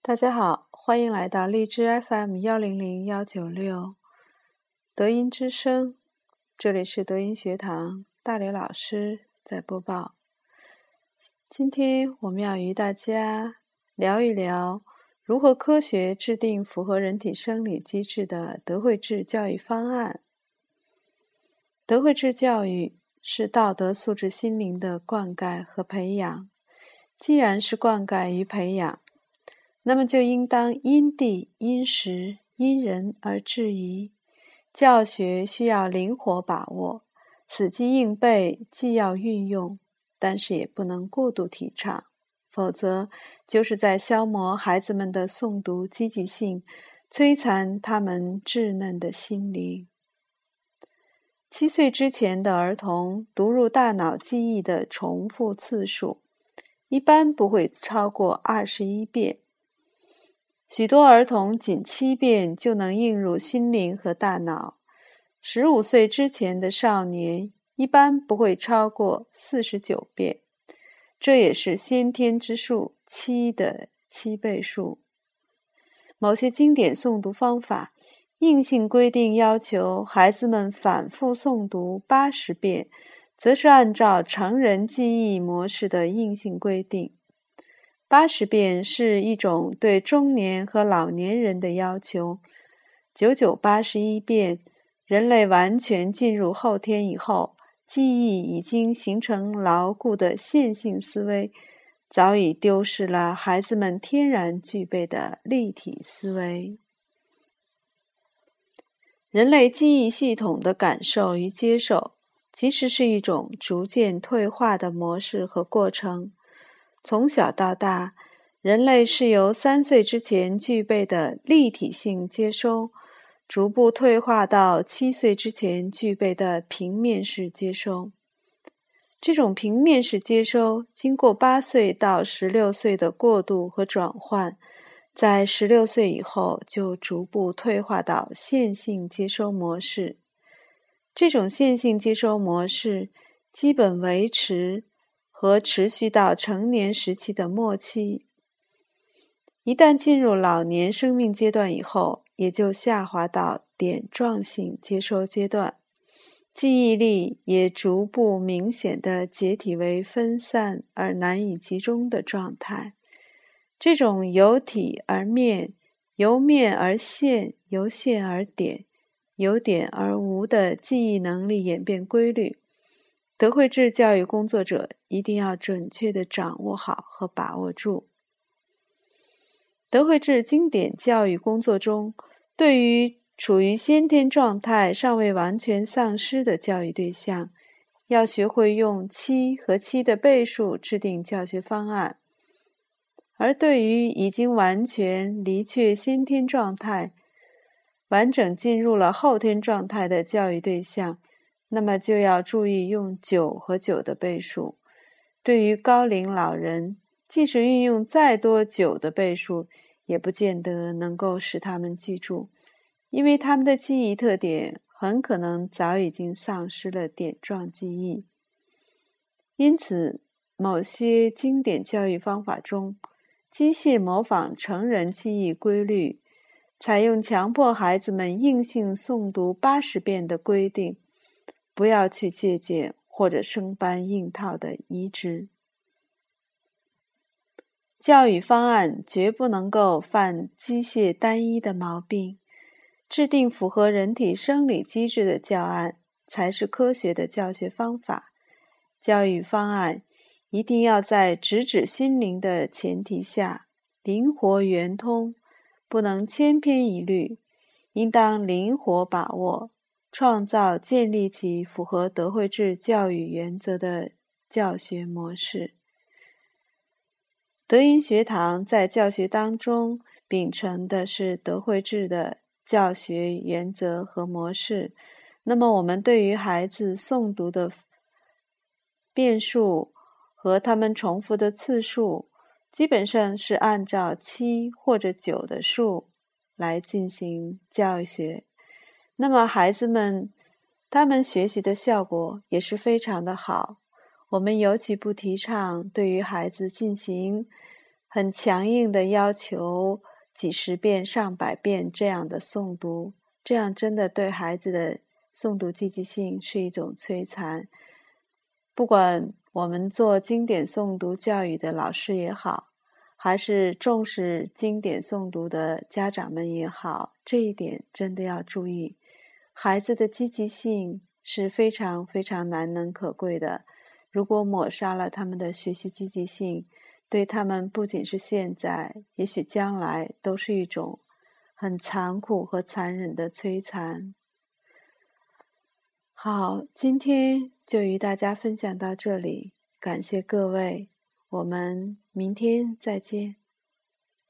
大家好，欢迎来到荔枝 FM 幺零零幺九六德音之声，这里是德音学堂，大刘老师在播报。今天我们要与大家聊一聊如何科学制定符合人体生理机制的德惠制教育方案。德惠制教育是道德素质心灵的灌溉和培养。既然是灌溉与培养，那么就应当因地、因时、因人而制宜。教学需要灵活把握，死记硬背既要运用，但是也不能过度提倡，否则就是在消磨孩子们的诵读积极性，摧残他们稚嫩的心灵。七岁之前的儿童读入大脑记忆的重复次数。一般不会超过二十一遍，许多儿童仅七遍就能映入心灵和大脑。十五岁之前的少年一般不会超过四十九遍，这也是先天之数七的七倍数。某些经典诵读方法硬性规定要求孩子们反复诵读八十遍。则是按照成人记忆模式的硬性规定，八十遍是一种对中年和老年人的要求。九九八十一遍，人类完全进入后天以后，记忆已经形成牢固的线性思维，早已丢失了孩子们天然具备的立体思维。人类记忆系统的感受与接受。其实是一种逐渐退化的模式和过程。从小到大，人类是由三岁之前具备的立体性接收，逐步退化到七岁之前具备的平面式接收。这种平面式接收经过八岁到十六岁的过渡和转换，在十六岁以后就逐步退化到线性接收模式。这种线性接收模式基本维持和持续到成年时期的末期，一旦进入老年生命阶段以后，也就下滑到点状性接收阶段，记忆力也逐步明显的解体为分散而难以集中的状态。这种由体而面、由面而线、由线而点。由点而无的记忆能力演变规律，德惠制教育工作者一定要准确的掌握好和把握住。德惠制经典教育工作中，对于处于先天状态尚未完全丧失的教育对象，要学会用七和七的倍数制定教学方案；而对于已经完全离却先天状态，完整进入了后天状态的教育对象，那么就要注意用九和九的倍数。对于高龄老人，即使运用再多九的倍数，也不见得能够使他们记住，因为他们的记忆特点很可能早已经丧失了点状记忆。因此，某些经典教育方法中，机械模仿成人记忆规律。采用强迫孩子们硬性诵读八十遍的规定，不要去借鉴或者生搬硬套的移植。教育方案绝不能够犯机械单一的毛病，制定符合人体生理机制的教案才是科学的教学方法。教育方案一定要在直指心灵的前提下，灵活圆通。不能千篇一律，应当灵活把握，创造建立起符合德惠制教育原则的教学模式。德音学堂在教学当中秉承的是德惠制的教学原则和模式。那么，我们对于孩子诵读的遍数和他们重复的次数。基本上是按照七或者九的数来进行教学，那么孩子们他们学习的效果也是非常的好。我们尤其不提倡对于孩子进行很强硬的要求几十遍、上百遍这样的诵读，这样真的对孩子的诵读积极性是一种摧残。不管我们做经典诵读教育的老师也好，还是重视经典诵读的家长们也好，这一点真的要注意。孩子的积极性是非常非常难能可贵的。如果抹杀了他们的学习积极性，对他们不仅是现在，也许将来都是一种很残酷和残忍的摧残。好，今天就与大家分享到这里，感谢各位，我们明天再见。